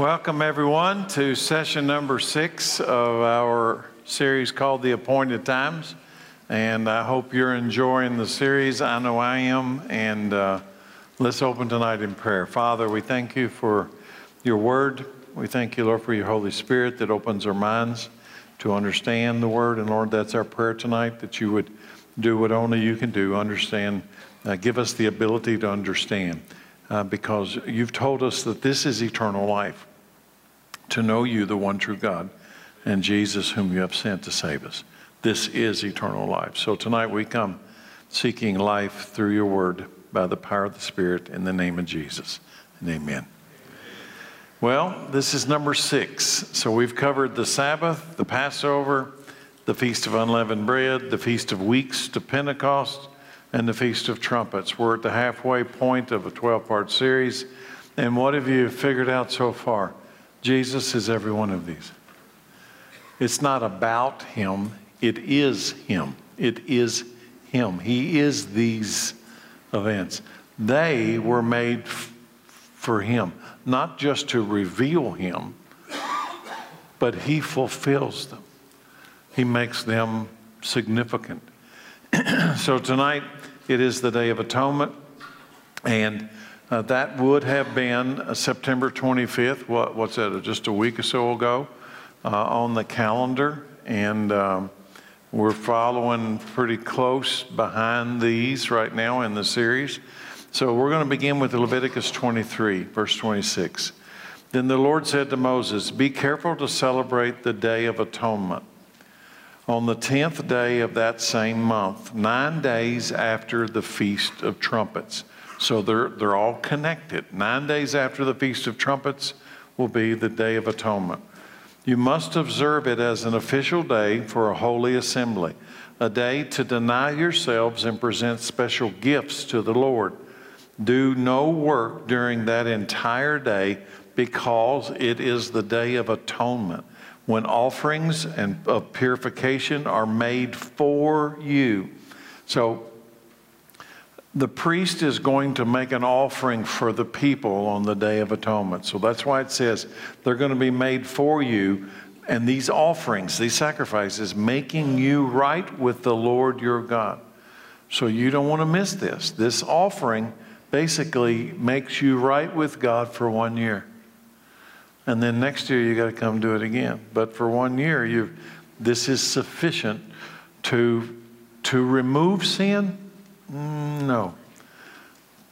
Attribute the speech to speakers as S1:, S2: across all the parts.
S1: Welcome, everyone, to session number six of our series called The Appointed Times. And I hope you're enjoying the series. I know I am. And uh, let's open tonight in prayer. Father, we thank you for your word. We thank you, Lord, for your Holy Spirit that opens our minds to understand the word. And Lord, that's our prayer tonight that you would do what only you can do, understand, uh, give us the ability to understand. Uh, because you've told us that this is eternal life to know you, the one true God, and Jesus, whom you have sent to save us. This is eternal life. So tonight we come seeking life through your word by the power of the Spirit in the name of Jesus. And amen. Well, this is number six. So we've covered the Sabbath, the Passover, the Feast of Unleavened Bread, the Feast of Weeks to Pentecost, and the Feast of Trumpets. We're at the halfway point of a 12 part series. And what have you figured out so far? Jesus is every one of these. It's not about him, it is him. It is him. He is these events. They were made f- for him, not just to reveal him, but he fulfills them. He makes them significant. so tonight it is the Day of Atonement, and uh, that would have been uh, September 25th. What, what's that? Just a week or so ago uh, on the calendar, and um, we're following pretty close behind these right now in the series. So we're going to begin with Leviticus 23, verse 26. Then the Lord said to Moses, Be careful to celebrate the Day of Atonement. On the tenth day of that same month, nine days after the Feast of Trumpets. So they're, they're all connected. Nine days after the Feast of Trumpets will be the Day of Atonement. You must observe it as an official day for a holy assembly, a day to deny yourselves and present special gifts to the Lord. Do no work during that entire day because it is the Day of Atonement when offerings and of purification are made for you. So the priest is going to make an offering for the people on the Day of Atonement. So that's why it says they're going to be made for you. And these offerings, these sacrifices, making you right with the Lord your God. So you don't want to miss this. This offering basically makes you right with God for one year. And then next year you got to come do it again. But for one year, you this is sufficient to, to remove sin Mm, no.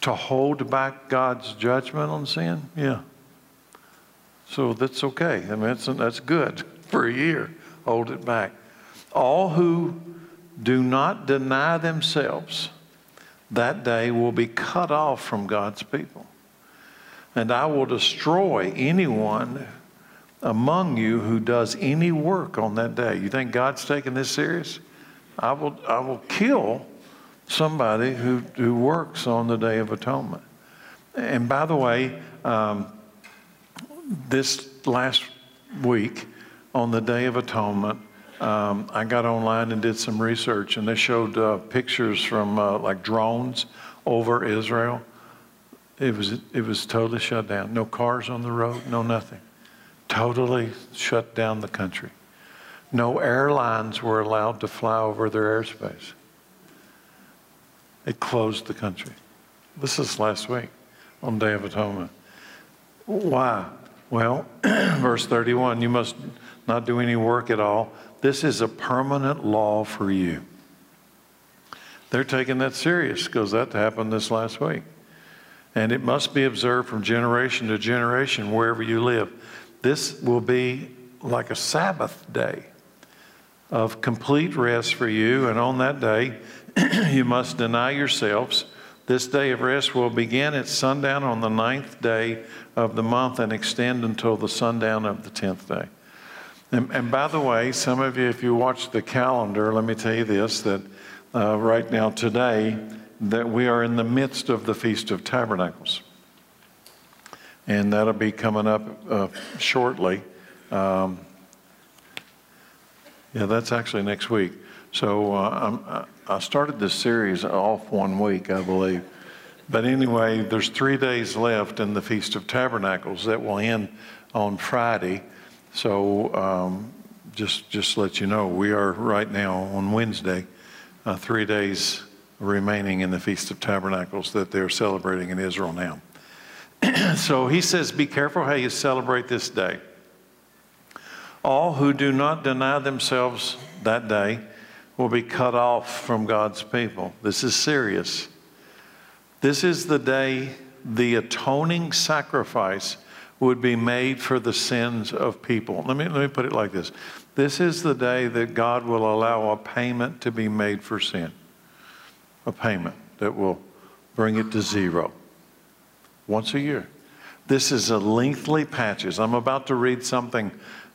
S1: To hold back God's judgment on sin? Yeah. So that's okay. I mean, that's, that's good for a year. Hold it back. All who do not deny themselves that day will be cut off from God's people. And I will destroy anyone among you who does any work on that day. You think God's taking this serious? I will, I will kill somebody who, who works on the Day of Atonement. And by the way, um, this last week on the Day of Atonement, um, I got online and did some research, and they showed uh, pictures from uh, like drones over Israel. It was it was totally shut down. No cars on the road, no nothing. Totally shut down the country. No airlines were allowed to fly over their airspace. It closed the country. This is last week on Day of Atonement. Why? Well, verse 31 you must not do any work at all. This is a permanent law for you. They're taking that serious because that happened this last week. And it must be observed from generation to generation wherever you live. This will be like a Sabbath day of complete rest for you. And on that day, you must deny yourselves. This day of rest will begin at sundown on the ninth day of the month and extend until the sundown of the tenth day. And, and by the way, some of you, if you watch the calendar, let me tell you this that uh, right now, today, that we are in the midst of the Feast of Tabernacles. And that'll be coming up uh, shortly. Um, yeah, that's actually next week. So uh, I started this series off one week, I believe. But anyway, there's three days left in the Feast of Tabernacles that will end on Friday. So um, just just let you know, we are right now on Wednesday, uh, three days remaining in the Feast of Tabernacles that they're celebrating in Israel now. so he says, Be careful how you celebrate this day. All who do not deny themselves that day will be cut off from God's people. This is serious. This is the day the atoning sacrifice would be made for the sins of people. Let me, let me put it like this this is the day that God will allow a payment to be made for sin, a payment that will bring it to zero once a year. This is a lengthy passage. I'm about to read something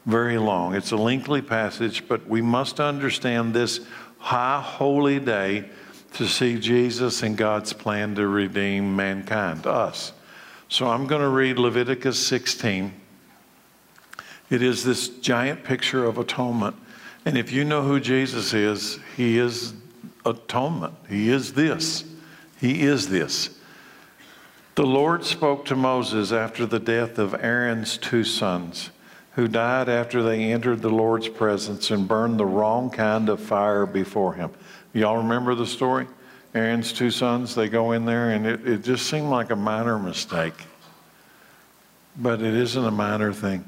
S1: very long. It's a lengthy passage, but we must understand this high holy day to see Jesus and God's plan to redeem mankind, us. So I'm going to read Leviticus 16. It is this giant picture of atonement. And if you know who Jesus is, he is atonement. He is this. He is this. The Lord spoke to Moses after the death of Aaron's two sons, who died after they entered the Lord's presence and burned the wrong kind of fire before him. Y'all remember the story? Aaron's two sons, they go in there, and it, it just seemed like a minor mistake. But it isn't a minor thing.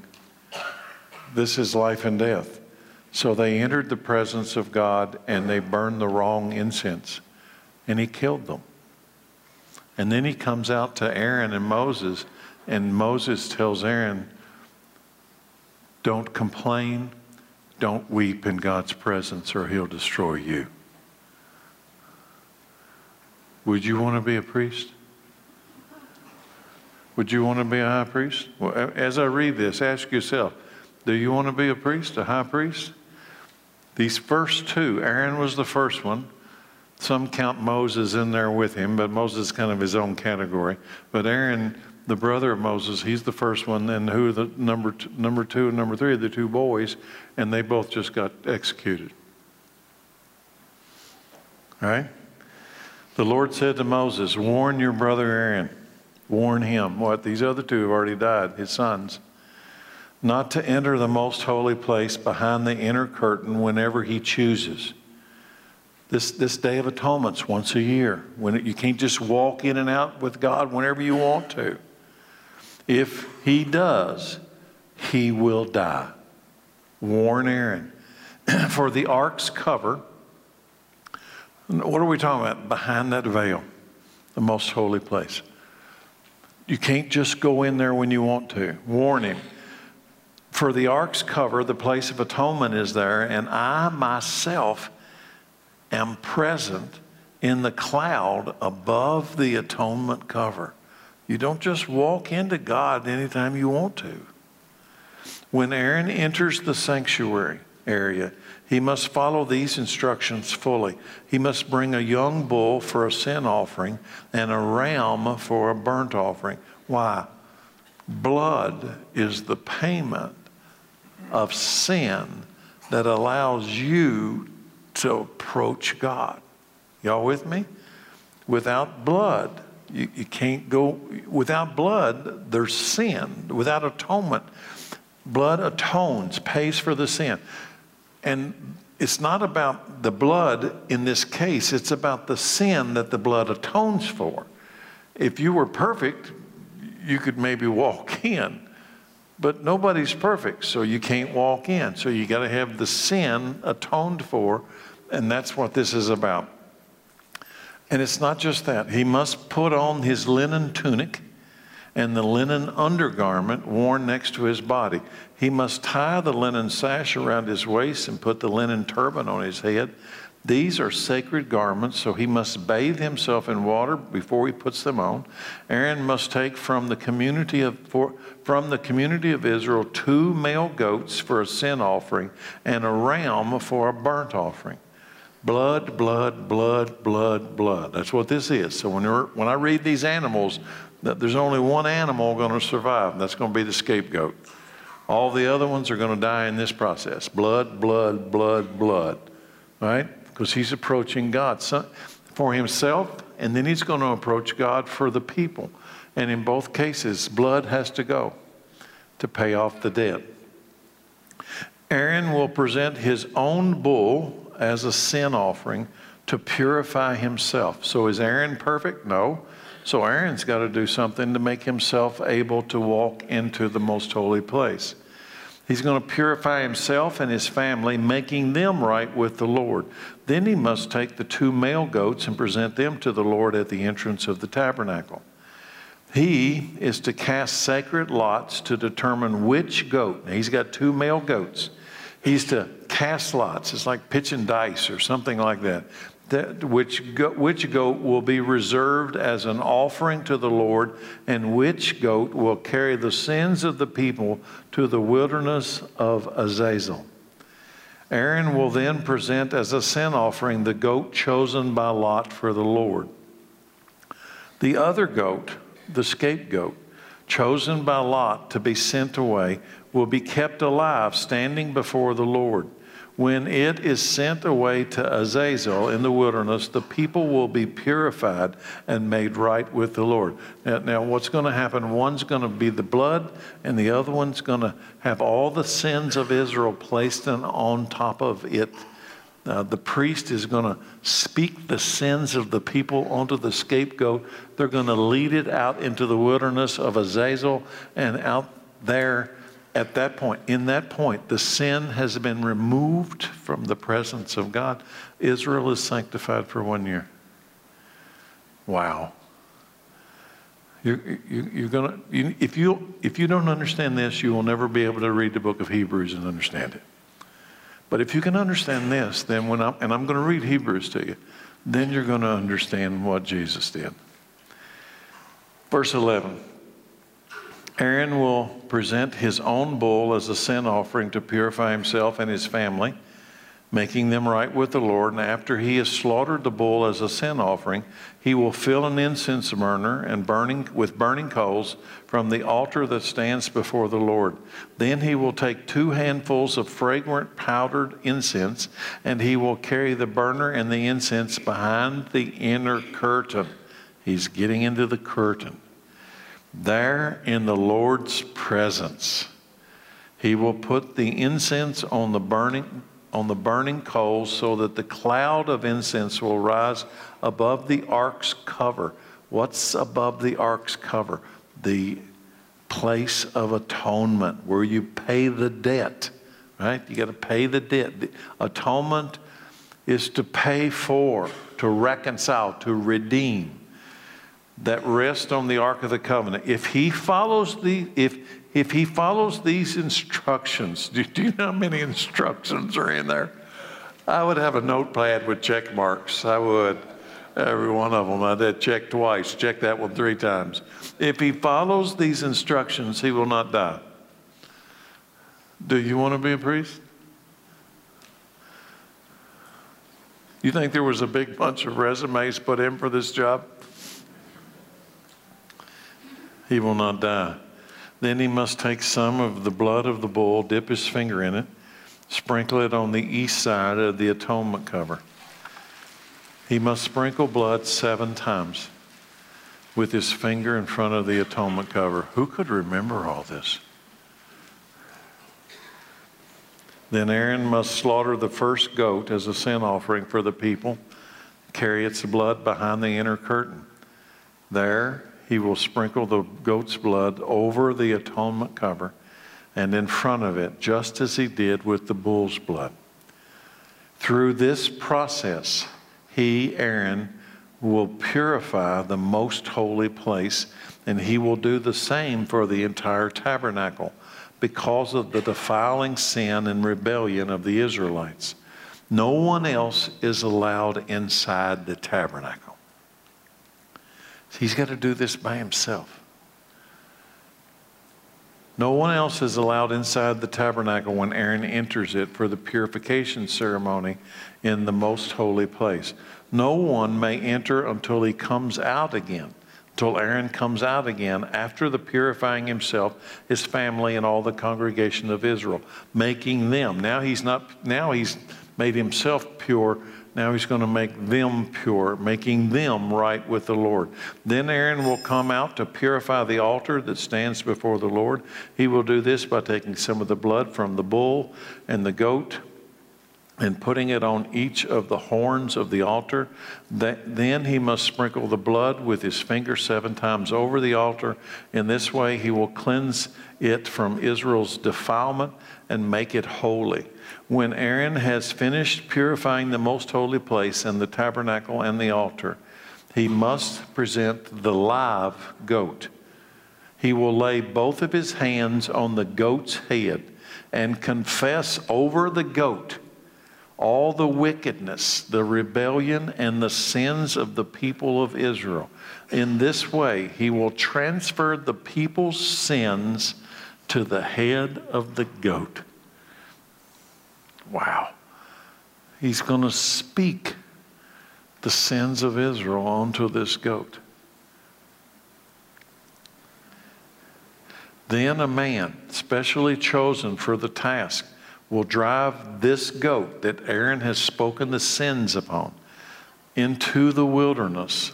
S1: This is life and death. So they entered the presence of God and they burned the wrong incense, and He killed them. And then He comes out to Aaron and Moses, and Moses tells Aaron, Don't complain, don't weep in God's presence, or He'll destroy you. Would you want to be a priest? Would you want to be a high priest? Well, as I read this, ask yourself do you want to be a priest, a high priest? These first two, Aaron was the first one. Some count Moses in there with him, but Moses is kind of his own category. But Aaron, the brother of Moses, he's the first one. And who are the number two, number two and number three are the two boys, and they both just got executed. All right? The Lord said to Moses, Warn your brother Aaron. Warn him. What? These other two have already died, his sons not to enter the most holy place behind the inner curtain whenever he chooses. This, this Day of Atonement's once a year. When it, you can't just walk in and out with God whenever you want to. If he does, he will die. Warn Aaron. For the ark's cover, what are we talking about? Behind that veil, the most holy place. You can't just go in there when you want to. Warn him. For the ark's cover, the place of atonement is there, and I myself am present in the cloud above the atonement cover. You don't just walk into God anytime you want to. When Aaron enters the sanctuary area, he must follow these instructions fully. He must bring a young bull for a sin offering and a ram for a burnt offering. Why? Blood is the payment of sin that allows you to approach God. Y'all with me? Without blood, you, you can't go, without blood, there's sin. Without atonement, blood atones, pays for the sin. And it's not about the blood in this case, it's about the sin that the blood atones for. If you were perfect, you could maybe walk in. But nobody's perfect, so you can't walk in. So you got to have the sin atoned for, and that's what this is about. And it's not just that. He must put on his linen tunic and the linen undergarment worn next to his body. He must tie the linen sash around his waist and put the linen turban on his head. These are sacred garments, so he must bathe himself in water before he puts them on. Aaron must take from the community of for, from the community of Israel two male goats for a sin offering and a ram for a burnt offering. Blood, blood, blood, blood, blood. That's what this is. So when, when I read these animals, that there's only one animal going to survive, and that's going to be the scapegoat. All the other ones are going to die in this process. Blood, blood, blood, blood. Right? because he's approaching God. For himself, and then he's going to approach God for the people. And in both cases, blood has to go to pay off the debt. Aaron will present his own bull as a sin offering to purify himself. So is Aaron perfect? No. So Aaron's got to do something to make himself able to walk into the most holy place. He's going to purify himself and his family, making them right with the Lord. Then he must take the two male goats and present them to the Lord at the entrance of the tabernacle. He is to cast sacred lots to determine which goat. Now, he's got two male goats. He's to cast lots. It's like pitching dice or something like that. that which, which goat will be reserved as an offering to the Lord, and which goat will carry the sins of the people to the wilderness of Azazel. Aaron will then present as a sin offering the goat chosen by Lot for the Lord. The other goat the scapegoat, chosen by Lot to be sent away, will be kept alive standing before the Lord. When it is sent away to Azazel in the wilderness, the people will be purified and made right with the Lord. Now, now what's going to happen? One's going to be the blood, and the other one's going to have all the sins of Israel placed on top of it uh, the priest is going to speak the sins of the people onto the scapegoat. They're going to lead it out into the wilderness of Azazel, and out there at that point, in that point, the sin has been removed from the presence of God. Israel is sanctified for one year. Wow. You're, you, going to, you, if, you, if you don't understand this, you will never be able to read the book of Hebrews and understand it. But if you can understand this, then when I'm, and I'm going to read Hebrews to you, then you're going to understand what Jesus did. Verse 11 Aaron will present his own bull as a sin offering to purify himself and his family making them right with the Lord. And after he has slaughtered the bull as a sin offering, he will fill an incense burner and burning with burning coals from the altar that stands before the Lord. Then he will take two handfuls of fragrant powdered incense, and he will carry the burner and the incense behind the inner curtain. He's getting into the curtain. There in the Lord's presence, he will put the incense on the burning on the burning coals so that the cloud of incense will rise above the ark's cover. What's above the ark's cover? The place of atonement where you pay the debt, right? You got to pay the debt. The atonement is to pay for, to reconcile, to redeem. That rest on the ark of the covenant. If he follows the if if he follows these instructions, do, do you know how many instructions are in there? I would have a notepad with check marks. I would. Every one of them. I did check twice, check that one three times. If he follows these instructions, he will not die. Do you want to be a priest? You think there was a big bunch of resumes put in for this job? He will not die. Then he must take some of the blood of the bull, dip his finger in it, sprinkle it on the east side of the atonement cover. He must sprinkle blood seven times with his finger in front of the atonement cover. Who could remember all this? Then Aaron must slaughter the first goat as a sin offering for the people, carry its blood behind the inner curtain. There, he will sprinkle the goat's blood over the atonement cover and in front of it, just as he did with the bull's blood. Through this process, he, Aaron, will purify the most holy place, and he will do the same for the entire tabernacle because of the defiling sin and rebellion of the Israelites. No one else is allowed inside the tabernacle. He's got to do this by himself. No one else is allowed inside the tabernacle when Aaron enters it for the purification ceremony in the most holy place. No one may enter until he comes out again, until Aaron comes out again after the purifying himself, his family, and all the congregation of Israel, making them. Now he's not. Now he's made himself pure Now he's going to make them pure, making them right with the Lord. Then Aaron will come out to purify the altar that stands before the Lord. He will do this by taking some of the blood from the bull and the goat and putting it on each of the horns of the altar. then he must sprinkle the blood with his finger seven times over the altar. In this way, he will cleanse it from Israel's defilement and make it holy. When Aaron has finished purifying the most holy place and the tabernacle and the altar, he must present the live goat. He will lay both of his hands on the goat's head and confess over the goat all the wickedness, the rebellion, and the sins of the people of Israel. In this way, he will transfer the people's sins to the head of the goat. Wow. He's going to speak the sins of Israel onto this goat. Then a man, specially chosen for the task, will drive this goat that Aaron has spoken the sins upon into the wilderness.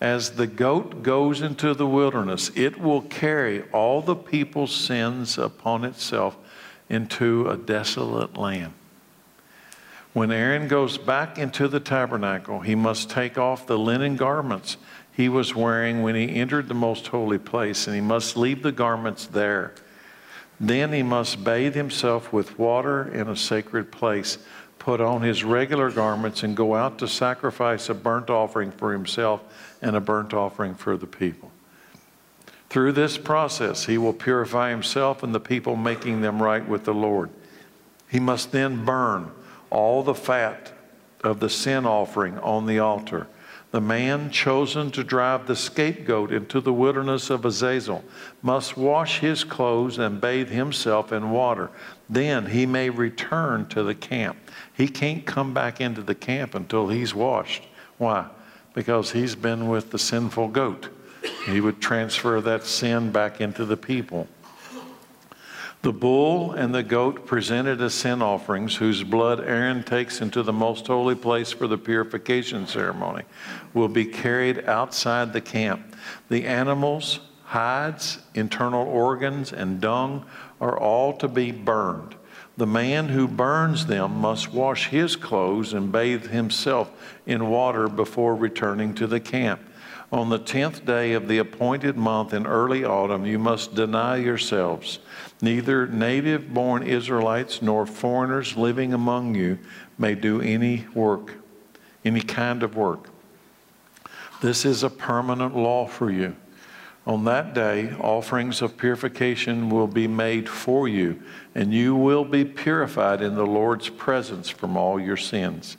S1: As the goat goes into the wilderness, it will carry all the people's sins upon itself into a desolate land. When Aaron goes back into the tabernacle, he must take off the linen garments he was wearing when he entered the most holy place, and he must leave the garments there. Then he must bathe himself with water in a sacred place, put on his regular garments, and go out to sacrifice a burnt offering for himself and a burnt offering for the people. Through this process, he will purify himself and the people, making them right with the Lord. He must then burn all the fat of the sin offering on the altar the man chosen to drive the scapegoat into the wilderness of Azazel must wash his clothes and bathe himself in water. Then he may return to the camp. He can't come back into the camp until he's washed. Why? Because he's been with the sinful goat. He would transfer that sin back into the people. The bull and the goat presented as sin offerings, whose blood Aaron takes into the most holy place for the purification ceremony, will be carried outside the camp. The animals, hides, internal organs, and dung are all to be burned. The man who burns them must wash his clothes and bathe himself in water before returning to the camp. On the tenth day of the appointed month in early autumn, you must deny yourselves. Neither native born Israelites nor foreigners living among you may do any work, any kind of work. This is a permanent law for you. On that day, offerings of purification will be made for you, and you will be purified in the Lord's presence from all your sins.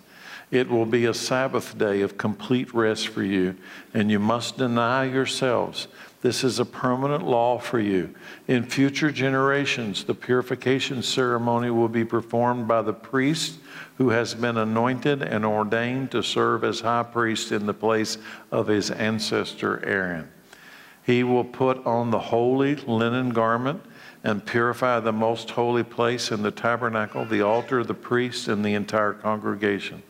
S1: It will be a Sabbath day of complete rest for you, and you must deny yourselves this is a permanent law for you. In future generations, the purification ceremony will be performed by the priest who has been anointed and ordained to serve as high priest in the place of his ancestor Aaron. He will put on the holy linen garment and purify the most holy place in the tabernacle, the altar, the priest, and the entire congregation.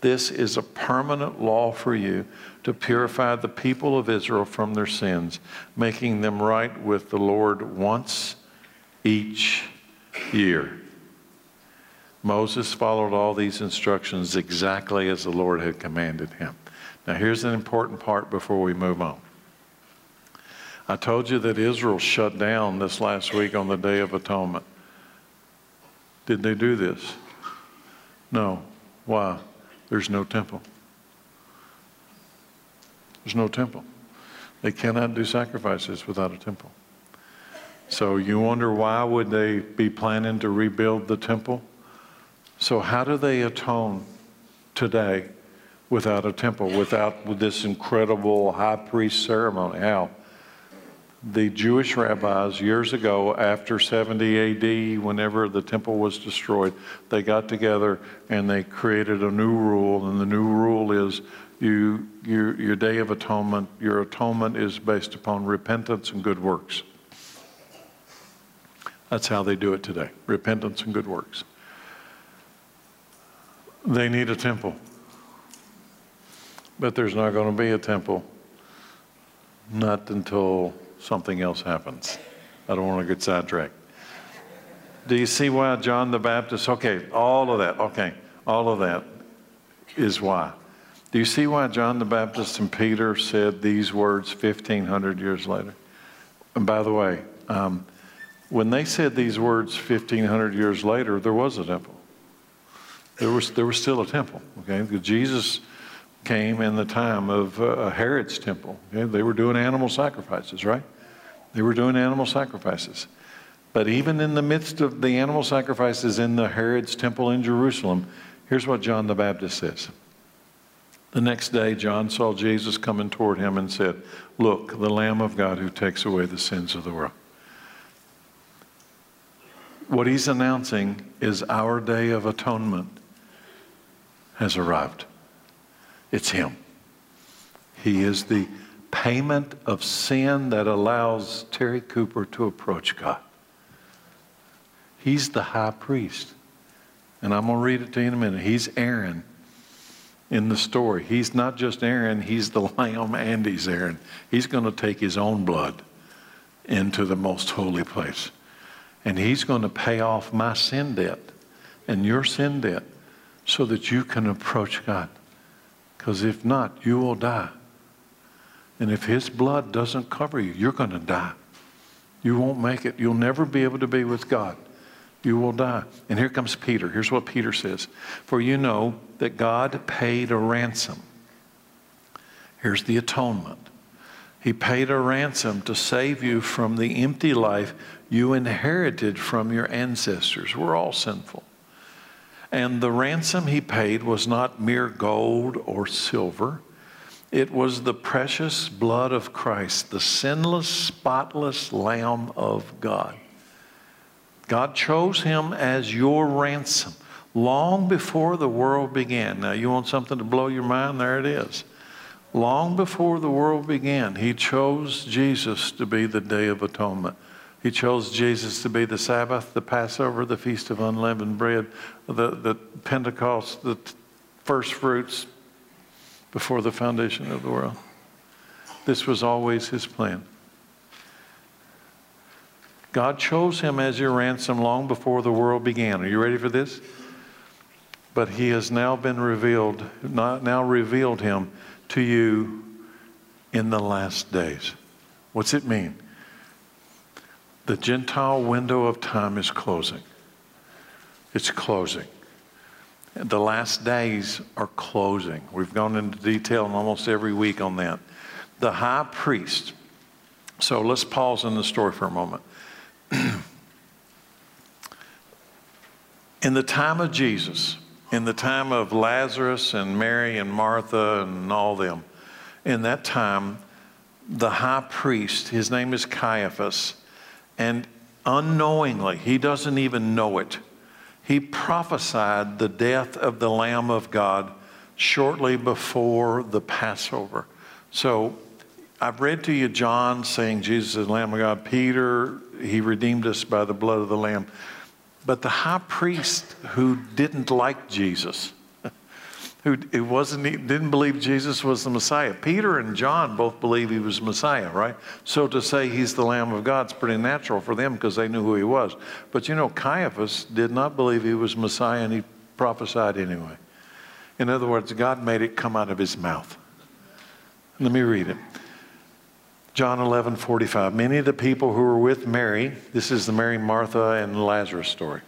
S1: This is a permanent law for you to purify the people of Israel from their sins, making them right with the Lord once each year. Moses followed all these instructions exactly as the Lord had commanded him. Now, here's an important part before we move on. I told you that Israel shut down this last week on the Day of Atonement. Did they do this? No. Why? There's no temple. There's no temple. They cannot do sacrifices without a temple. So you wonder why would they be planning to rebuild the temple? So how do they atone today without a temple, without this incredible high priest ceremony? How? The Jewish rabbis years ago, after 70 AD, whenever the temple was destroyed, they got together and they created a new rule, and the new rule is you, your, your day of atonement, your atonement is based upon repentance and good works. That's how they do it today repentance and good works. They need a temple. but there's not going to be a temple. Not until something else happens. I don't want to get sidetracked. Do you see why John the Baptist? Okay, all of that. Okay, all of that is why. Do you see why John the Baptist and Peter said these words 1,500 years later? And by the way, um, when they said these words 1,500 years later, there was a temple. There was, there was still a temple, okay? Because Jesus came in the time of uh, Herod's temple. Okay? They were doing animal sacrifices, right? They were doing animal sacrifices. But even in the midst of the animal sacrifices in the Herod's temple in Jerusalem, here's what John the Baptist says. The next day, John saw Jesus coming toward him and said, Look, the Lamb of God who takes away the sins of the world. What he's announcing is our day of atonement has arrived. It's him. He is the payment of sin that allows Terry Cooper to approach God. He's the high priest. And I'm going to read it to you in a minute. He's Aaron in the story. He's not just Aaron, he's the lamb and he's Aaron. He's going to take his own blood into the most holy place. And he's going to pay off my sin debt and your sin debt so that you can approach God. Because if not, you will die. And if his blood doesn't cover you, you're going to die. You won't make it. You'll never be able to be with God you will die. And here comes Peter. Here's what Peter says For you know that God paid a ransom. Here's the atonement. He paid a ransom to save you from the empty life you inherited from your ancestors. We're all sinful. And the ransom he paid was not mere gold or silver. It was the precious blood of Christ, the sinless, spotless Lamb of God. God chose him as your ransom long before the world began. Now, you want something to blow your mind? There it is. Long before the world began, he chose Jesus to be the Day of Atonement. He chose Jesus to be the Sabbath, the Passover, the Feast of Unleavened Bread, the, the Pentecost, the first fruits before the foundation of the world. This was always his plan. God chose him as your ransom long before the world began. Are you ready for this? But he has now been revealed, now revealed him to you in the last days. What's it mean? The Gentile window of time is closing. It's closing. The last days are closing. We've gone into detail almost every week on that. The high priest. So let's pause in the story for a moment. in the time of Jesus, in the time of Lazarus and Mary and Martha and all them, in that time, the high priest, his name is Caiaphas, and unknowingly, he doesn't even know it, he prophesied the death of the Lamb of God shortly before the Passover. So I've read to you John saying Jesus is the Lamb of God, Peter he redeemed us by the blood of the Lamb. But the high priest who didn't like Jesus, who wasn't, didn't believe Jesus was the Messiah. Peter and John both believe he was Messiah, right? So to say he's the Lamb of God is pretty natural for them because they knew who he was. But you know, Caiaphas did not believe he was Messiah and he prophesied anyway. In other words, God made it come out of his mouth. Let me read it. John 11, 45. Many of the people who were with Mary, this is the Mary, Martha, and Lazarus story,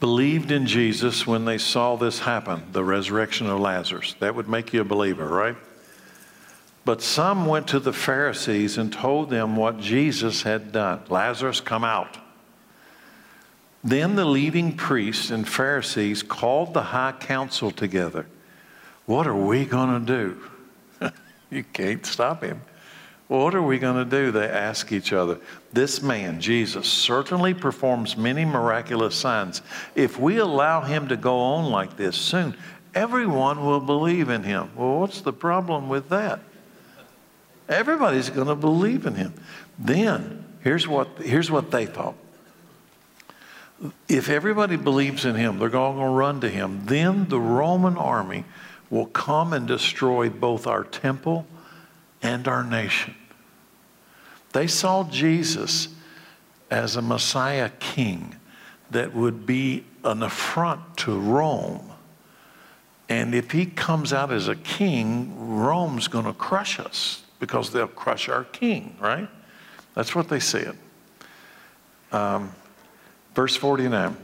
S1: believed in Jesus when they saw this happen, the resurrection of Lazarus. That would make you a believer, right? But some went to the Pharisees and told them what Jesus had done Lazarus, come out. Then the leading priests and Pharisees called the high council together. What are we going to do? you can't stop him. What are we going to do? They ask each other. This man, Jesus, certainly performs many miraculous signs. If we allow him to go on like this soon, everyone will believe in him. Well, what's the problem with that? Everybody's going to believe in him. Then, here's what, here's what they thought. If everybody believes in him, they're all going to run to him. Then the Roman army will come and destroy both our temple and our nation. They saw Jesus as a Messiah king that would be an affront to Rome. And if he comes out as a king, Rome's going to crush us because they'll crush our king, right? That's what they said. Um, verse 49.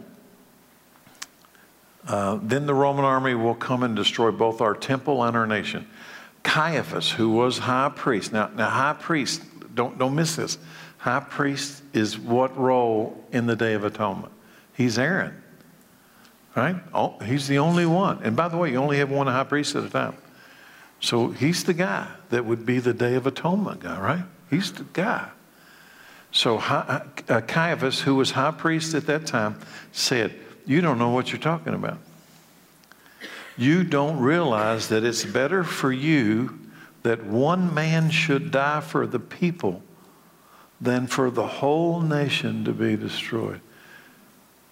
S1: Uh, then the Roman army will come and destroy both our temple and our nation. Caiaphas, who was high priest. Now, now high priest, don't, don't miss this. High priest is what role in the Day of Atonement? He's Aaron, right? Oh, he's the only one. And by the way, you only have one high priest at a time. So he's the guy that would be the Day of Atonement guy, right? He's the guy. So uh, Caiaphas, who was high priest at that time, said, You don't know what you're talking about. You don't realize that it's better for you that one man should die for the people than for the whole nation to be destroyed.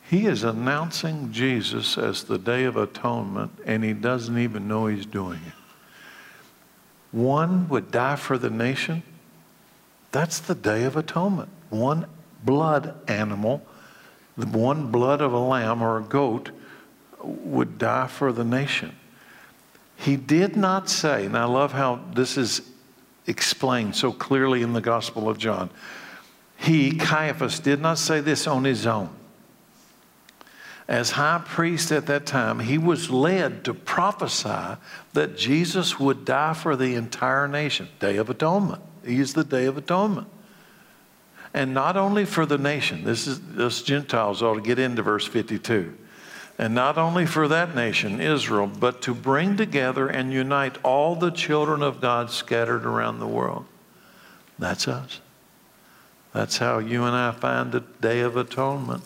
S1: He is announcing Jesus as the Day of Atonement, and he doesn't even know he's doing it. One would die for the nation. That's the Day of Atonement. One blood animal, the one blood of a lamb or a goat, would die for the nation. He did not say, and I love how this is explained so clearly in the Gospel of John. He, Caiaphas, did not say this on his own. As high priest at that time, he was led to prophesy that Jesus would die for the entire nation. Day of Atonement. He is the Day of Atonement. And not only for the nation, this is us Gentiles ought to get into verse 52 and not only for that nation, Israel, but to bring together and unite all the children of God scattered around the world. That's us. That's how you and I find the Day of Atonement.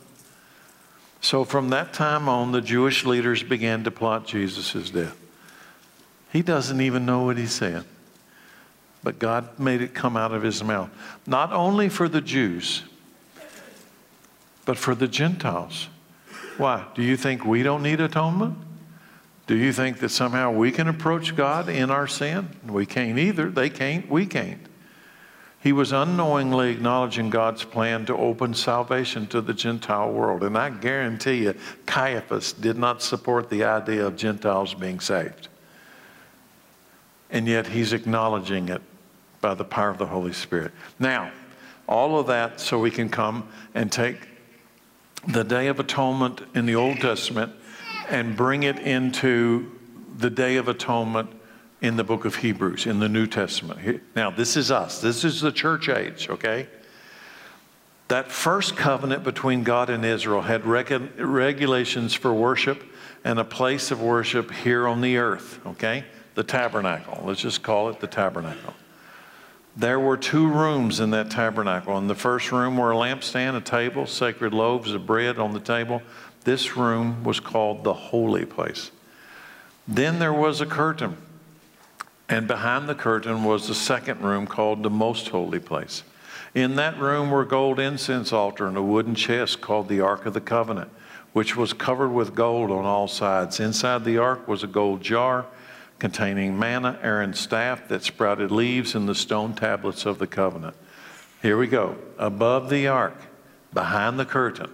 S1: So from that time on, the Jewish leaders began to plot Jesus' death. He doesn't even know what he's saying, but God made it come out of his mouth. Not only for the Jews, but for the Gentiles. Why? Do you think we don't need atonement? Do you think that somehow we can approach God in our sin? We can't either. They can't. We can't. He was unknowingly acknowledging God's plan to open salvation to the Gentile world. And I guarantee you, Caiaphas did not support the idea of Gentiles being saved. And yet he's acknowledging it by the power of the Holy Spirit. Now, all of that so we can come and take the Day of Atonement in the Old Testament and bring it into the Day of Atonement in the book of Hebrews, in the New Testament. Now, this is us. This is the church age, okay? That first covenant between God and Israel had reg- regulations for worship and a place of worship here on the earth, okay? The tabernacle. Let's just call it the tabernacle. There were two rooms in that tabernacle. In the first room were a lampstand, a table, sacred loaves of bread on the table. This room was called the holy place. Then there was a curtain, and behind the curtain was the second room called the most holy place. In that room were a gold incense altar and a wooden chest called the Ark of the Covenant, which was covered with gold on all sides. Inside the ark was a gold jar containing manna, Aaron's staff that sprouted leaves, and the stone tablets of the covenant. Here we go. Above the ark, behind the curtain,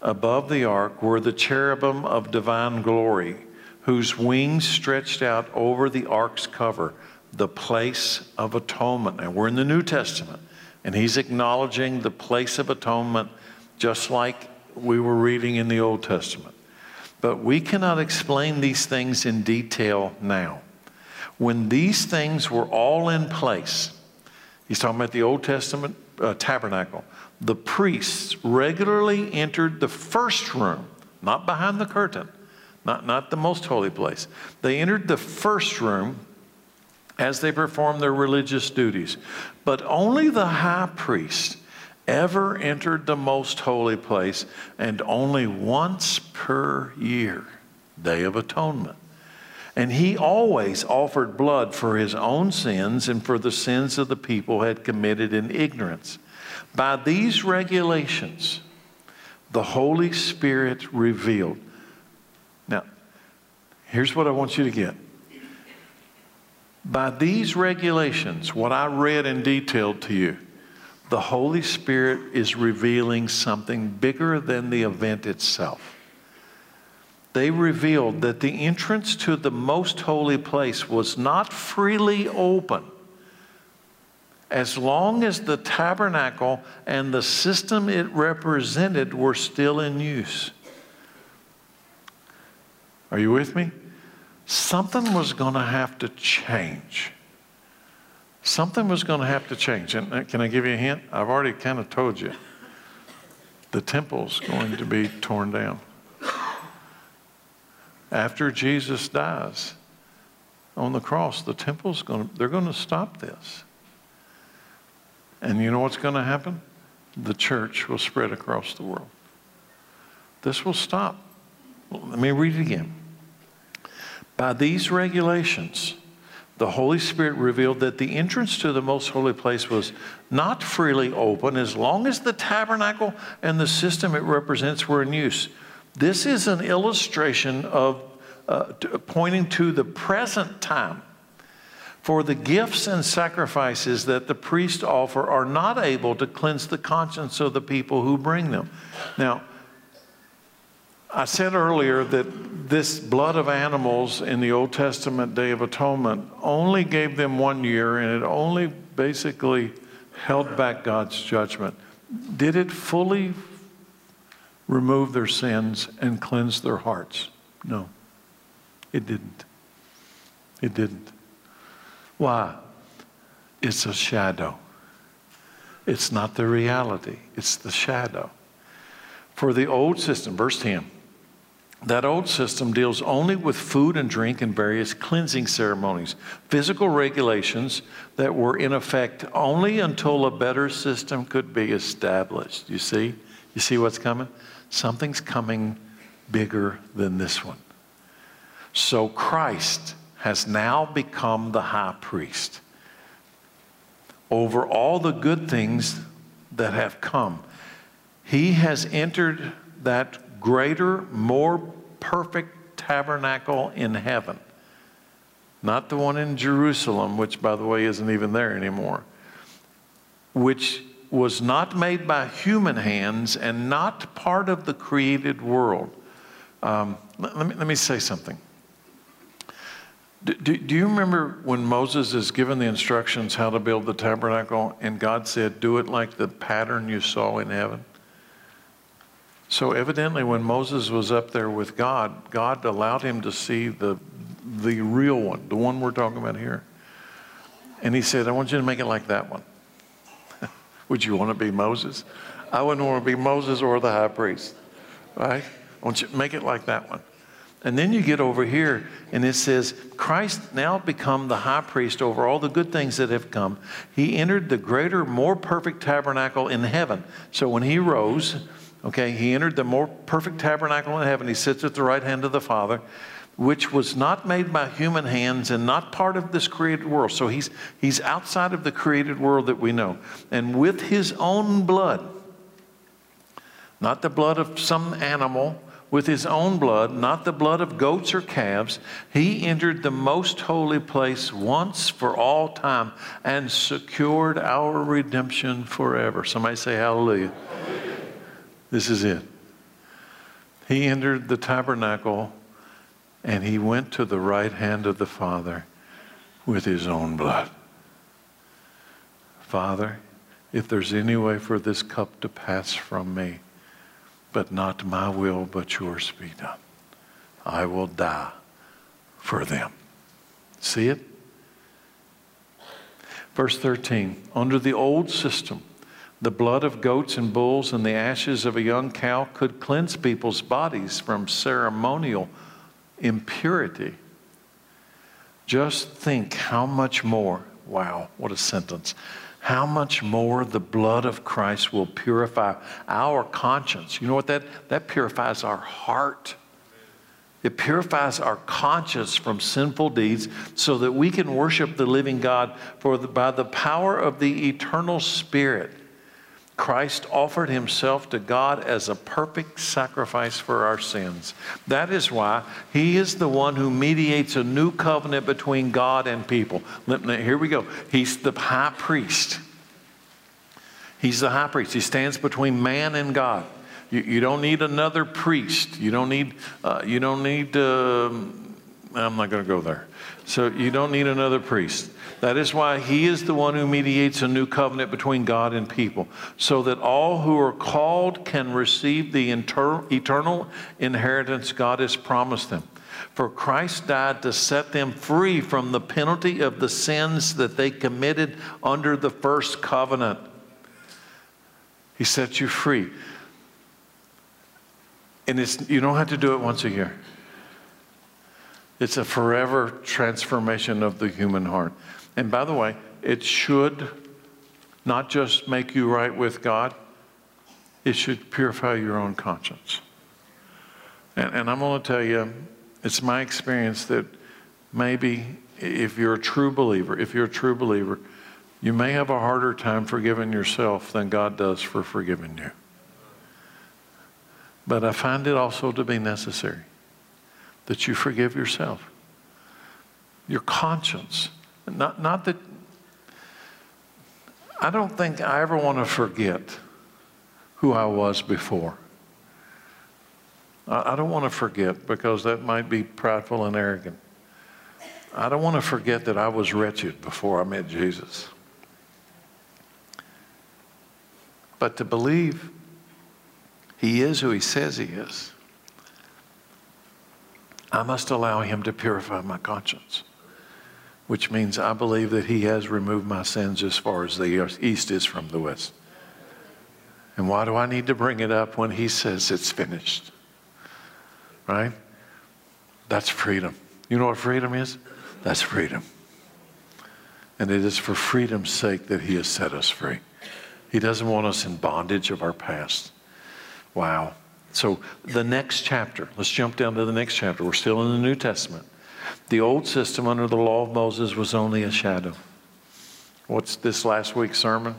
S1: above the ark were the cherubim of divine glory, whose wings stretched out over the ark's cover, the place of atonement. And we're in the New Testament, and he's acknowledging the place of atonement just like we were reading in the Old Testament. But we cannot explain these things in detail now. When these things were all in place, he's talking about the Old Testament uh, tabernacle, the priests regularly entered the first room, not behind the curtain, not, not the most holy place. They entered the first room as they performed their religious duties. But only the high priest ever entered the most holy place, and only once per year, Day of Atonement. And he always offered blood for his own sins and for the sins of the people had committed in ignorance. By these regulations, the Holy Spirit revealed. Now, here's what I want you to get By these regulations, what I read and detailed to you, the Holy Spirit is revealing something bigger than the event itself. They revealed that the entrance to the most holy place was not freely open as long as the tabernacle and the system it represented were still in use. Are you with me? Something was going to have to change. Something was going to have to change. And uh, can I give you a hint? I've already kind of told you. The temple's going to be torn down. After Jesus dies on the cross, the temple's going to, they're going to stop this. And you know what's going to happen? The church will spread across the world. This will stop. Let me read it again. By these regulations, the Holy Spirit revealed that the entrance to the most holy place was not freely open as long as the tabernacle and the system it represents were in use. This is an illustration of uh, pointing to the present time. For the gifts and sacrifices that the priests offer are not able to cleanse the conscience of the people who bring them. Now, I said earlier that this blood of animals in the Old Testament Day of Atonement only gave them one year and it only basically held back God's judgment. Did it fully remove their sins and cleanse their hearts? No, it didn't. It didn't. Why? It's a shadow. It's not the reality, it's the shadow. For the old system, verse 10 that old system deals only with food and drink and various cleansing ceremonies, physical regulations that were in effect only until a better system could be established. You see? You see what's coming? Something's coming bigger than this one. So Christ has now become the high priest over all the good things that have come. He has entered that greater, more perfect tabernacle in heaven. Not the one in Jerusalem, which, by the way, isn't even there anymore, which was not made by human hands and not part of the created world. Um, let, let, me, let me say something. Do, do, do, you remember when Moses is given the instructions how to build the tabernacle and God said, Do it like the pattern you saw in heaven? So evidently, when Moses was up there with God, God allowed him to see the, the real one, the one we're talking about here. And he said, I want you to make it like that one. Would you want to be Moses? I wouldn't want to be Moses or the high priest, right? I want you to make it like that one. And then you get over here, and it says, Christ now become the high priest over all the good things that have come. He entered the greater, more perfect tabernacle in heaven. So when he rose, Okay, he entered the more perfect tabernacle in heaven. He sits at the right hand of the Father, which was not made by human hands and not part of this created world. So he's, he's outside of the created world that we know. And with his own blood, not the blood of some animal, with his own blood, not the blood of goats or calves, he entered the most holy place once for all time and secured our redemption forever. Somebody say hallelujah. This is it. He entered the tabernacle and he went to the right hand of the Father with his own blood. Father, if there's any way for this cup to pass from me, but not my will, but yours be done, I will die for them. See it? Verse 13 Under the old system, the blood of goats and bulls and the ashes of a young cow could cleanse people's bodies from ceremonial impurity. Just think how much more, wow, what a sentence, how much more the blood of Christ will purify our conscience. You know what that that purifies our heart. It purifies our conscience from sinful deeds so that we can worship the living God for the, by the power of the eternal Spirit. Christ offered himself to God as a perfect sacrifice for our sins. That is why he is the one who mediates a new covenant between God and people. Here we go. He's the high priest. He's the high priest. He stands between man and God. You, you don't need another priest. You don't need, uh, you don't need, uh, I'm not going to go there. So you don't need another priest. That is why he is the one who mediates a new covenant between God and people, so that all who are called can receive the eternal inheritance God has promised them. For Christ died to set them free from the penalty of the sins that they committed under the first covenant. He set you free. And it's, you don't have to do it once a year. It's a forever transformation of the human heart. And by the way, it should not just make you right with God, it should purify your own conscience. And, and I'm going to tell you, it's my experience that maybe if you're a true believer, if you're a true believer, you may have a harder time forgiving yourself than God does for forgiving you. But I find it also to be necessary that you forgive yourself. Your conscience not, not that, I don't think I ever want to forget who I was before. I, I don't want to forget because that might be prideful and arrogant. I don't want to forget that I was wretched before I met Jesus. But to believe he is who he says he is, I must allow him to purify my conscience which means I believe that He has removed my sins as far as the east is from the west. And why do I need to bring it up when He says it's finished? Right? That's freedom. You know what freedom is? That's freedom. And it is for freedom's sake that He has set us free. He doesn't want us in bondage of our past. Wow. So, the next chapter, let's jump down to the next chapter. We're still in the New Testament. The old system under the law of Moses was only a shadow. What's this last week's sermon?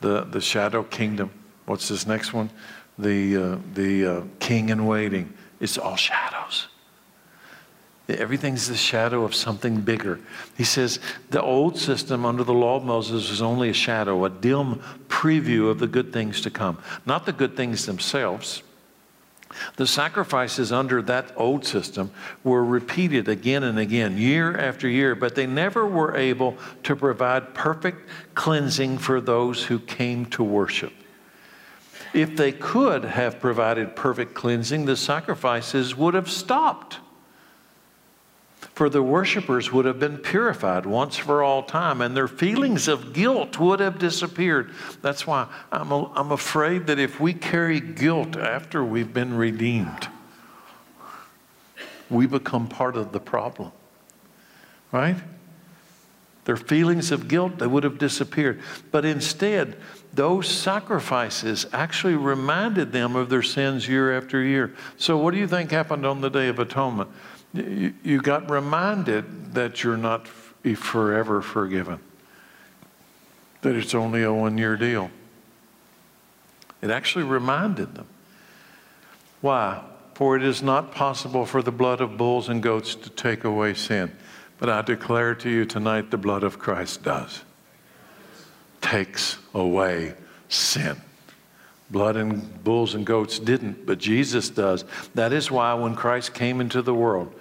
S1: The, the shadow kingdom. What's this next one? The, uh, the uh, king in waiting. It's all shadows. Everything's the shadow of something bigger. He says the old system under the law of Moses was only a shadow, a dim preview of the good things to come. Not the good things themselves, the sacrifices under that old system were repeated again and again, year after year, but they never were able to provide perfect cleansing for those who came to worship. If they could have provided perfect cleansing, the sacrifices would have stopped for the worshippers would have been purified once for all time, and their feelings of guilt would have disappeared. That's why I'm, a, I'm afraid that if we carry guilt after we've been redeemed, we become part of the problem. Right? Their feelings of guilt, they would have disappeared. But instead, those sacrifices actually reminded them of their sins year after year. So, what do you think happened on the Day of Atonement? You, got reminded that you're not forever forgiven, that it's only a one year deal. It actually reminded them. Why? For it is not possible for the blood of bulls and goats to take away sin. But I declare to you tonight the blood of Christ does. Takes away sin. Blood and bulls and goats didn't, but Jesus does. That is why when Christ came into the world,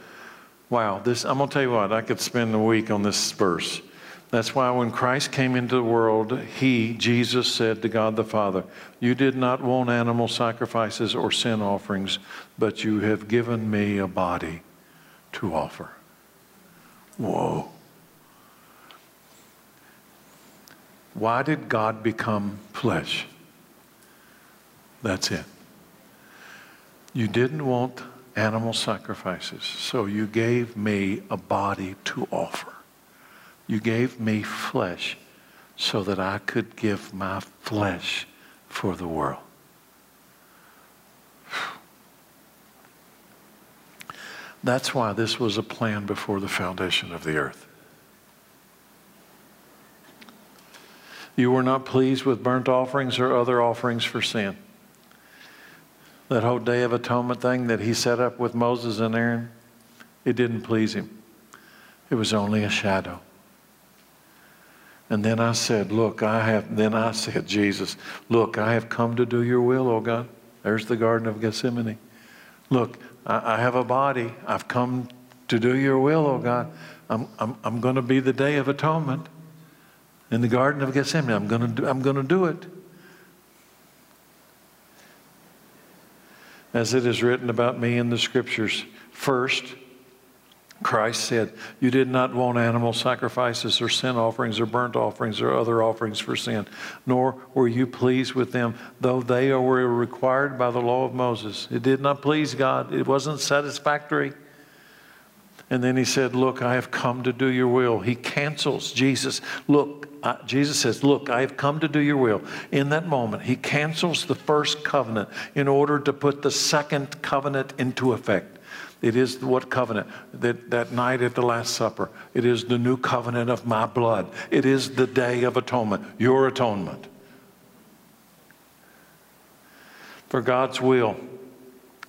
S1: Wow, this I'm gonna tell you what, I could spend a week on this verse. That's why when Christ came into the world, he, Jesus, said to God the Father, You did not want animal sacrifices or sin offerings, but you have given me a body to offer. Whoa. Why did God become flesh? That's it. You didn't want animal sacrifices. So you gave me a body to offer. You gave me flesh so that I could give my flesh for the world. That's why this was a plan before the foundation of the earth. You were not pleased with burnt offerings or other offerings for sin. That whole Day of Atonement thing that he set up with Moses and Aaron, it didn't please him. It was only a shadow. And then I said, Look, I have, then I said, Jesus, look, I have come to do your will, O God. There's the Garden of Gethsemane. Look, I, I have a body. I've come to do your will, O God. I'm, I'm, I'm going to be the day of atonement in the Garden of Gethsemane. I'm going to do, I'm going to do it. As it is written about me in the scriptures, first, Christ said, You did not want animal sacrifices or sin offerings or burnt offerings or other offerings for sin, nor were you pleased with them, though they were required by the law of Moses. It did not please God, it wasn't satisfactory. And then he said, Look, I have come to do your will. He cancels Jesus. Look, Jesus says, Look, I have come to do your will. In that moment, he cancels the first covenant in order to put the second covenant into effect. It is what covenant? That, that night at the Last Supper. It is the new covenant of my blood. It is the day of atonement, your atonement. For God's will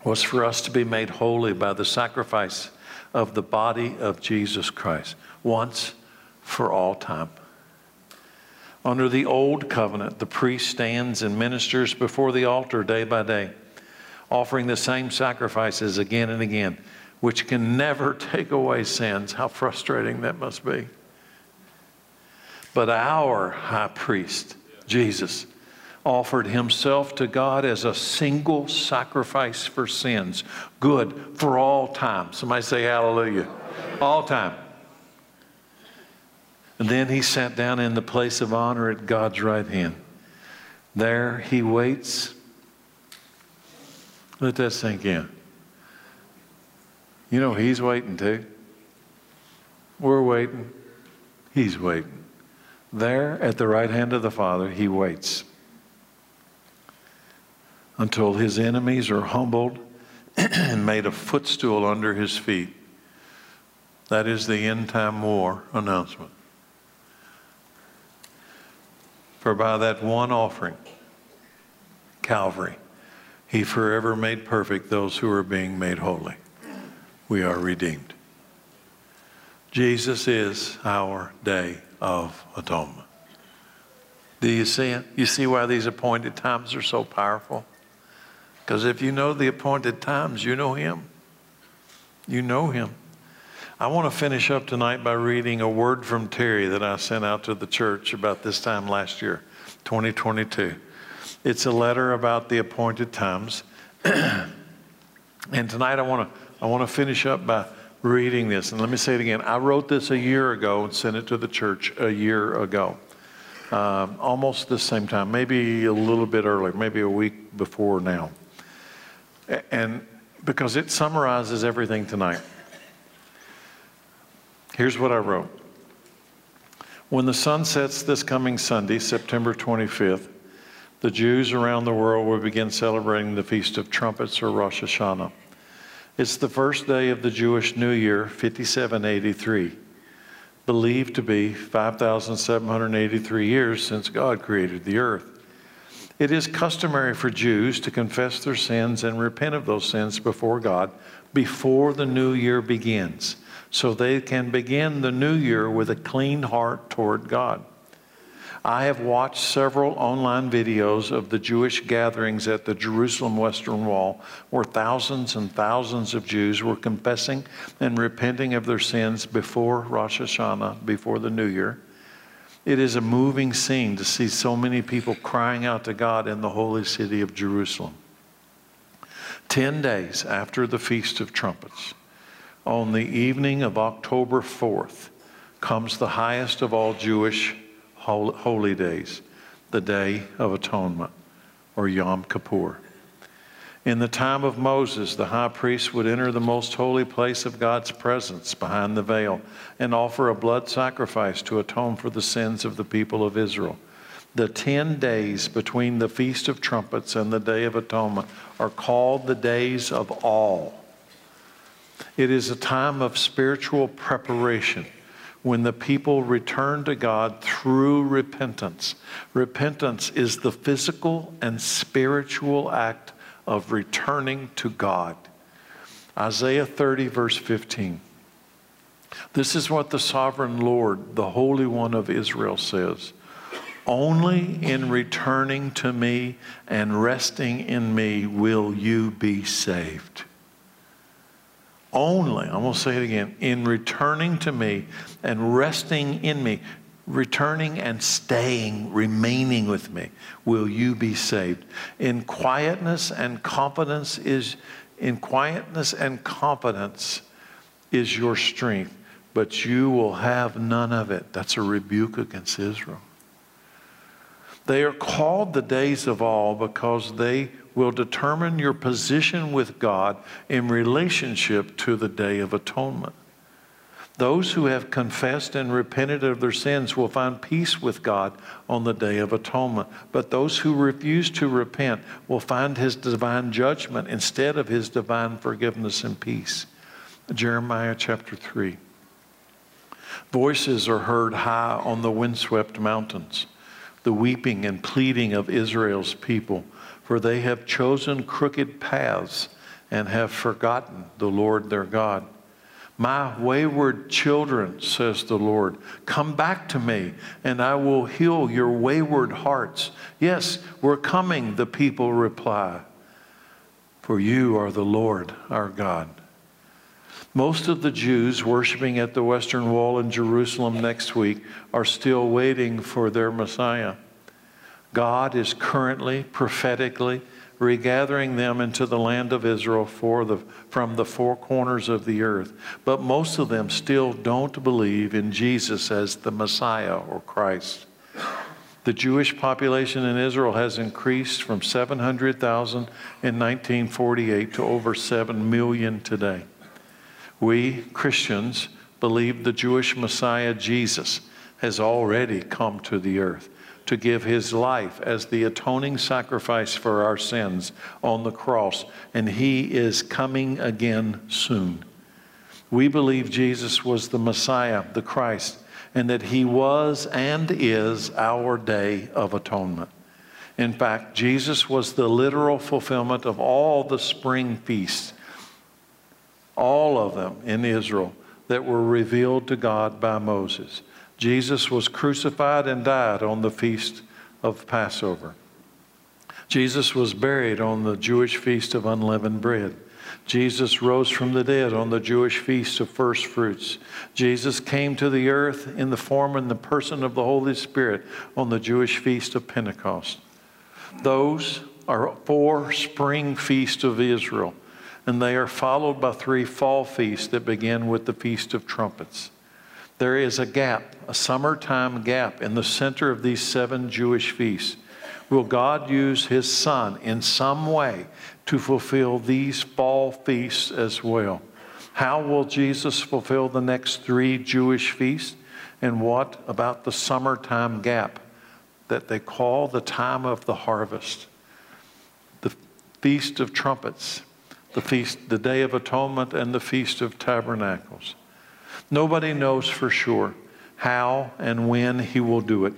S1: was for us to be made holy by the sacrifice of the body of Jesus Christ once for all time. Under the old covenant, the priest stands and ministers before the altar day by day, offering the same sacrifices again and again, which can never take away sins. How frustrating that must be. But our high priest, Jesus, offered himself to God as a single sacrifice for sins, good for all time. Somebody say hallelujah. All time. And then he sat down in the place of honor at God's right hand. There he waits. Let that sink in. You know, he's waiting too. We're waiting. He's waiting. There at the right hand of the Father, he waits until his enemies are humbled and made a footstool under his feet. That is the end time war announcement. For by that one offering, Calvary, he forever made perfect those who are being made holy. We are redeemed. Jesus is our day of atonement. Do you see it? You see why these appointed times are so powerful? Because if you know the appointed times, you know Him. You know Him. I want to finish up tonight by reading a word from Terry that I sent out to the church about this time last year, 2022. It's a letter about the appointed times. and tonight I want to I want to finish up by reading this. And let me say it again. I wrote this a year ago and sent it to the church a year ago. Um, almost the same time, maybe a little bit earlier, maybe a week before now. And because it summarizes everything tonight. Here's what I wrote. When the sun sets this coming Sunday, September 25th, the Jews around the world will begin celebrating the Feast of Trumpets or Rosh Hashanah. It's the first day of the Jewish New Year, 5783, believed to be 5,783 years since God created the earth. It is customary for Jews to confess their sins and repent of those sins before God before the new year begins, so they can begin the new year with a clean heart toward God. I have watched several online videos of the Jewish gatherings at the Jerusalem Western Wall where thousands and thousands of Jews were confessing and repenting of their sins before Rosh Hashanah, before the new year. It is a moving scene to see so many people crying out to God in the holy city of Jerusalem. Ten days after the Feast of Trumpets, on the evening of October 4th, comes the highest of all Jewish holy days, the Day of Atonement, or Yom Kippur. In the time of Moses, the high priest would enter the most holy place of God's presence behind the veil and offer a blood sacrifice to atone for the sins of the people of Israel. The 10 days between the Feast of Trumpets and the Day of Atonement are called the days of awe. It is a time of spiritual preparation when the people return to God through repentance. Repentance is the physical and spiritual act of returning to God. Isaiah 30, verse 15. This is what the sovereign Lord, the Holy One of Israel, says. Only in returning to me and resting in me will you be saved. Only, I'm going to say it again, in returning to me and resting in me, returning and staying, remaining with me, will you be saved. In quietness and confidence is in quietness and confidence is your strength, but you will have none of it. That's a rebuke against Israel. They are called the days of awe because they will determine your position with God in relationship to the day of atonement. Those who have confessed and repented of their sins will find peace with God on the day of atonement. But those who refuse to repent will find his divine judgment instead of his divine forgiveness and peace. Jeremiah chapter 3. Voices are heard high on the windswept mountains the weeping and pleading of Israel's people, for they have chosen crooked paths and have forgotten the Lord their God. My wayward children, says the Lord, come back to me, and I will heal your wayward hearts. Yes, we're coming, the people reply, for you are the Lord our God. Most of the Jews worshiping at the Western Wall in Jerusalem next week are still waiting for their Messiah. God is currently, prophetically, regathering them into the land of Israel the, from the four corners of the earth. But most of them still don't believe in Jesus as the Messiah or Christ. The Jewish population in Israel has increased from 700,000 in 1948 to over 7 million today. We, Christians, believe the Jewish Messiah, Jesus, has already come to the earth to give his life as the atoning sacrifice for our sins on the cross, and he is coming again soon. We believe Jesus was the Messiah, the Christ, and that he was and is our day of atonement. In fact, Jesus was the literal fulfillment of all the spring feasts all of them in Israel that were revealed to God by Moses. Jesus was crucified and died on the feast of Passover. Jesus was buried on the Jewish feast of unleavened bread. Jesus rose from the dead on the Jewish feast of first fruits. Jesus came to the earth in the form and the person of the Holy Spirit on the Jewish feast of Pentecost. Those are four spring feasts of Israel and they are followed by three fall feasts that begin with the Feast of Trumpets. There is a gap, a summertime gap in the center of these seven Jewish feasts. Will God use His Son in some way to fulfill these fall feasts as well? How will Jesus fulfill the next three Jewish feasts? And what about the summertime gap that they call the time of the harvest? The Feast of Trumpets the feast, the Day of Atonement, and the Feast of Tabernacles. Nobody knows for sure how and when he will do it,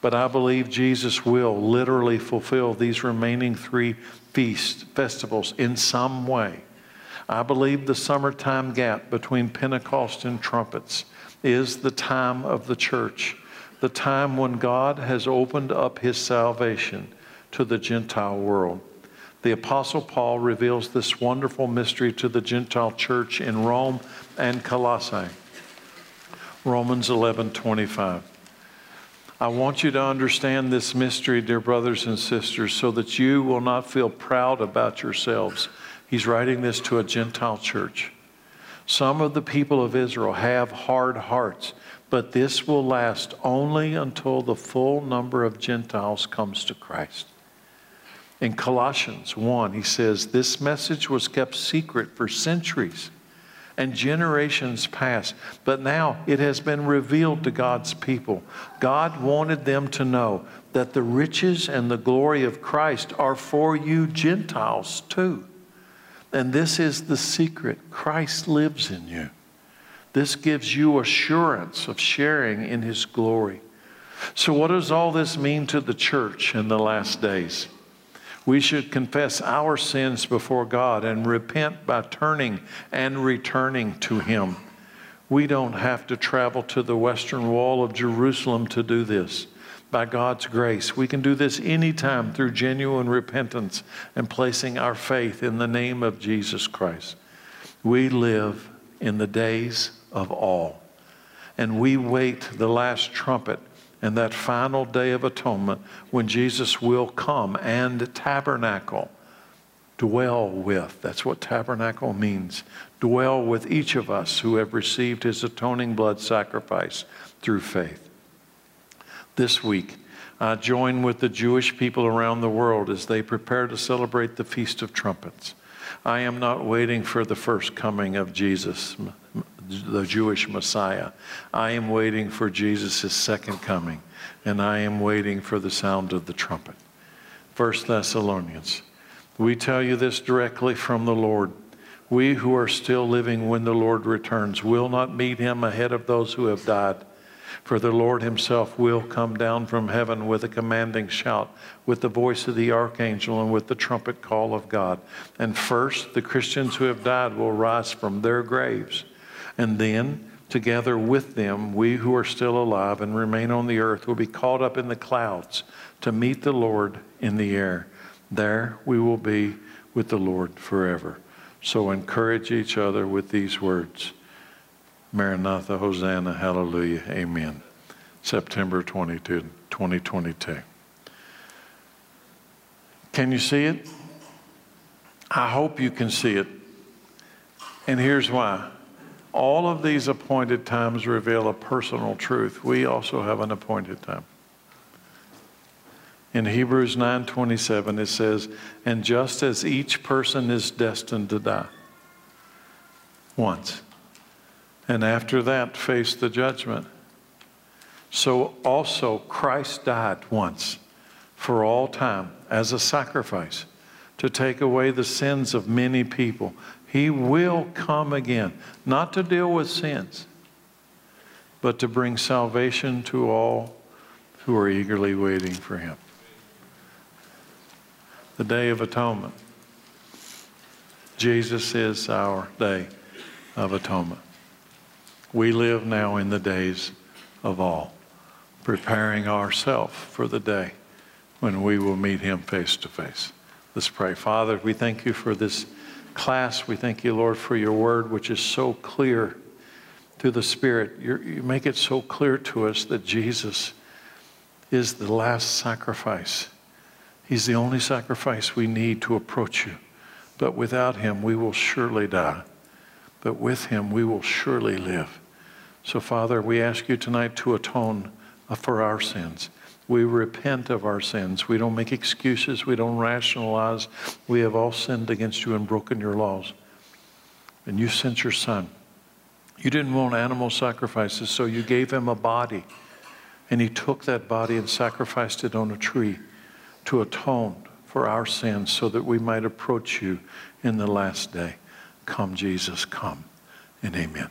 S1: but I believe Jesus will literally fulfill these remaining three feast festivals in some way. I believe the summertime gap between Pentecost and trumpets is the time of the church, the time when God has opened up his salvation to the Gentile world the Apostle Paul reveals this wonderful mystery to the Gentile church in Rome and Colossae. Romans 11 25. I want you to understand this mystery, dear brothers and sisters, so that you will not feel proud about yourselves. He's writing this to a Gentile church. Some of the people of Israel have hard hearts, but this will last only until the full number of Gentiles comes to Christ. In Colossians 1, he says, This message was kept secret for centuries and generations past, but now it has been revealed to God's people. God wanted them to know that the riches and the glory of Christ are for you Gentiles too. And this is the secret Christ lives in you. This gives you assurance of sharing in his glory. So, what does all this mean to the church in the last days? We should confess our sins before God and repent by turning and returning to Him. We don't have to travel to the western wall of Jerusalem to do this. By God's grace, we can do this anytime through genuine repentance and placing our faith in the name of Jesus Christ. We live in the days of awe, and we wait the last trumpet and that final day of atonement when Jesus will come and tabernacle, dwell with. That's what tabernacle means. Dwell with each of us who have received his atoning blood sacrifice through faith. This week, I join with the Jewish people around the world as they prepare to celebrate the Feast of Trumpets. I am not waiting for the first coming of Jesus, the Jewish Messiah. I am waiting for Jesus' second coming, and I am waiting for the sound of the trumpet. First Thessalonians. We tell you this directly from the Lord. We who are still living when the Lord returns will not meet him ahead of those who have died. For the Lord himself will come down from heaven with a commanding shout, with the voice of the archangel, and with the trumpet call of God. And first, the Christians who have died will rise from their graves and then, together with them, we who are still alive and remain on the earth will be caught up in the clouds to meet the Lord in the air. There we will be with the Lord forever. So encourage each other with these words Maranatha, Hosanna, Hallelujah, Amen. September 22, 2022. Can you see it? I hope you can see it. And here's why all of these appointed times reveal a personal truth. We also have an appointed time. In Hebrews 9:27 it says, "And just as each person is destined to die once, and after that face the judgment, so also Christ died once for all time as a sacrifice to take away the sins of many people. He will come again, not to deal with sins, but to bring salvation to all who are eagerly waiting for Him. The Day of Atonement. Jesus is our Day of Atonement. We live now in the days of awe, preparing ourselves for the day when we will meet Him face to face. Let's pray. Father, we thank you for this class. We thank you, Lord, for your word, which is so clear to the Spirit. You're, you make it so clear to us that Jesus is the last sacrifice. He's the only sacrifice we need to approach you. But without him, we will surely die. But with him, we will surely live. So, Father, we ask you tonight to atone for our sins. We repent of our sins. We don't make excuses. We don't rationalize. We have all sinned against you and broken your laws. And you sent your son. You didn't want animal sacrifices, so you gave him a body. And he took that body and sacrificed it on a tree to atone for our sins so that we might approach you in the last day. Come, Jesus, come. And amen.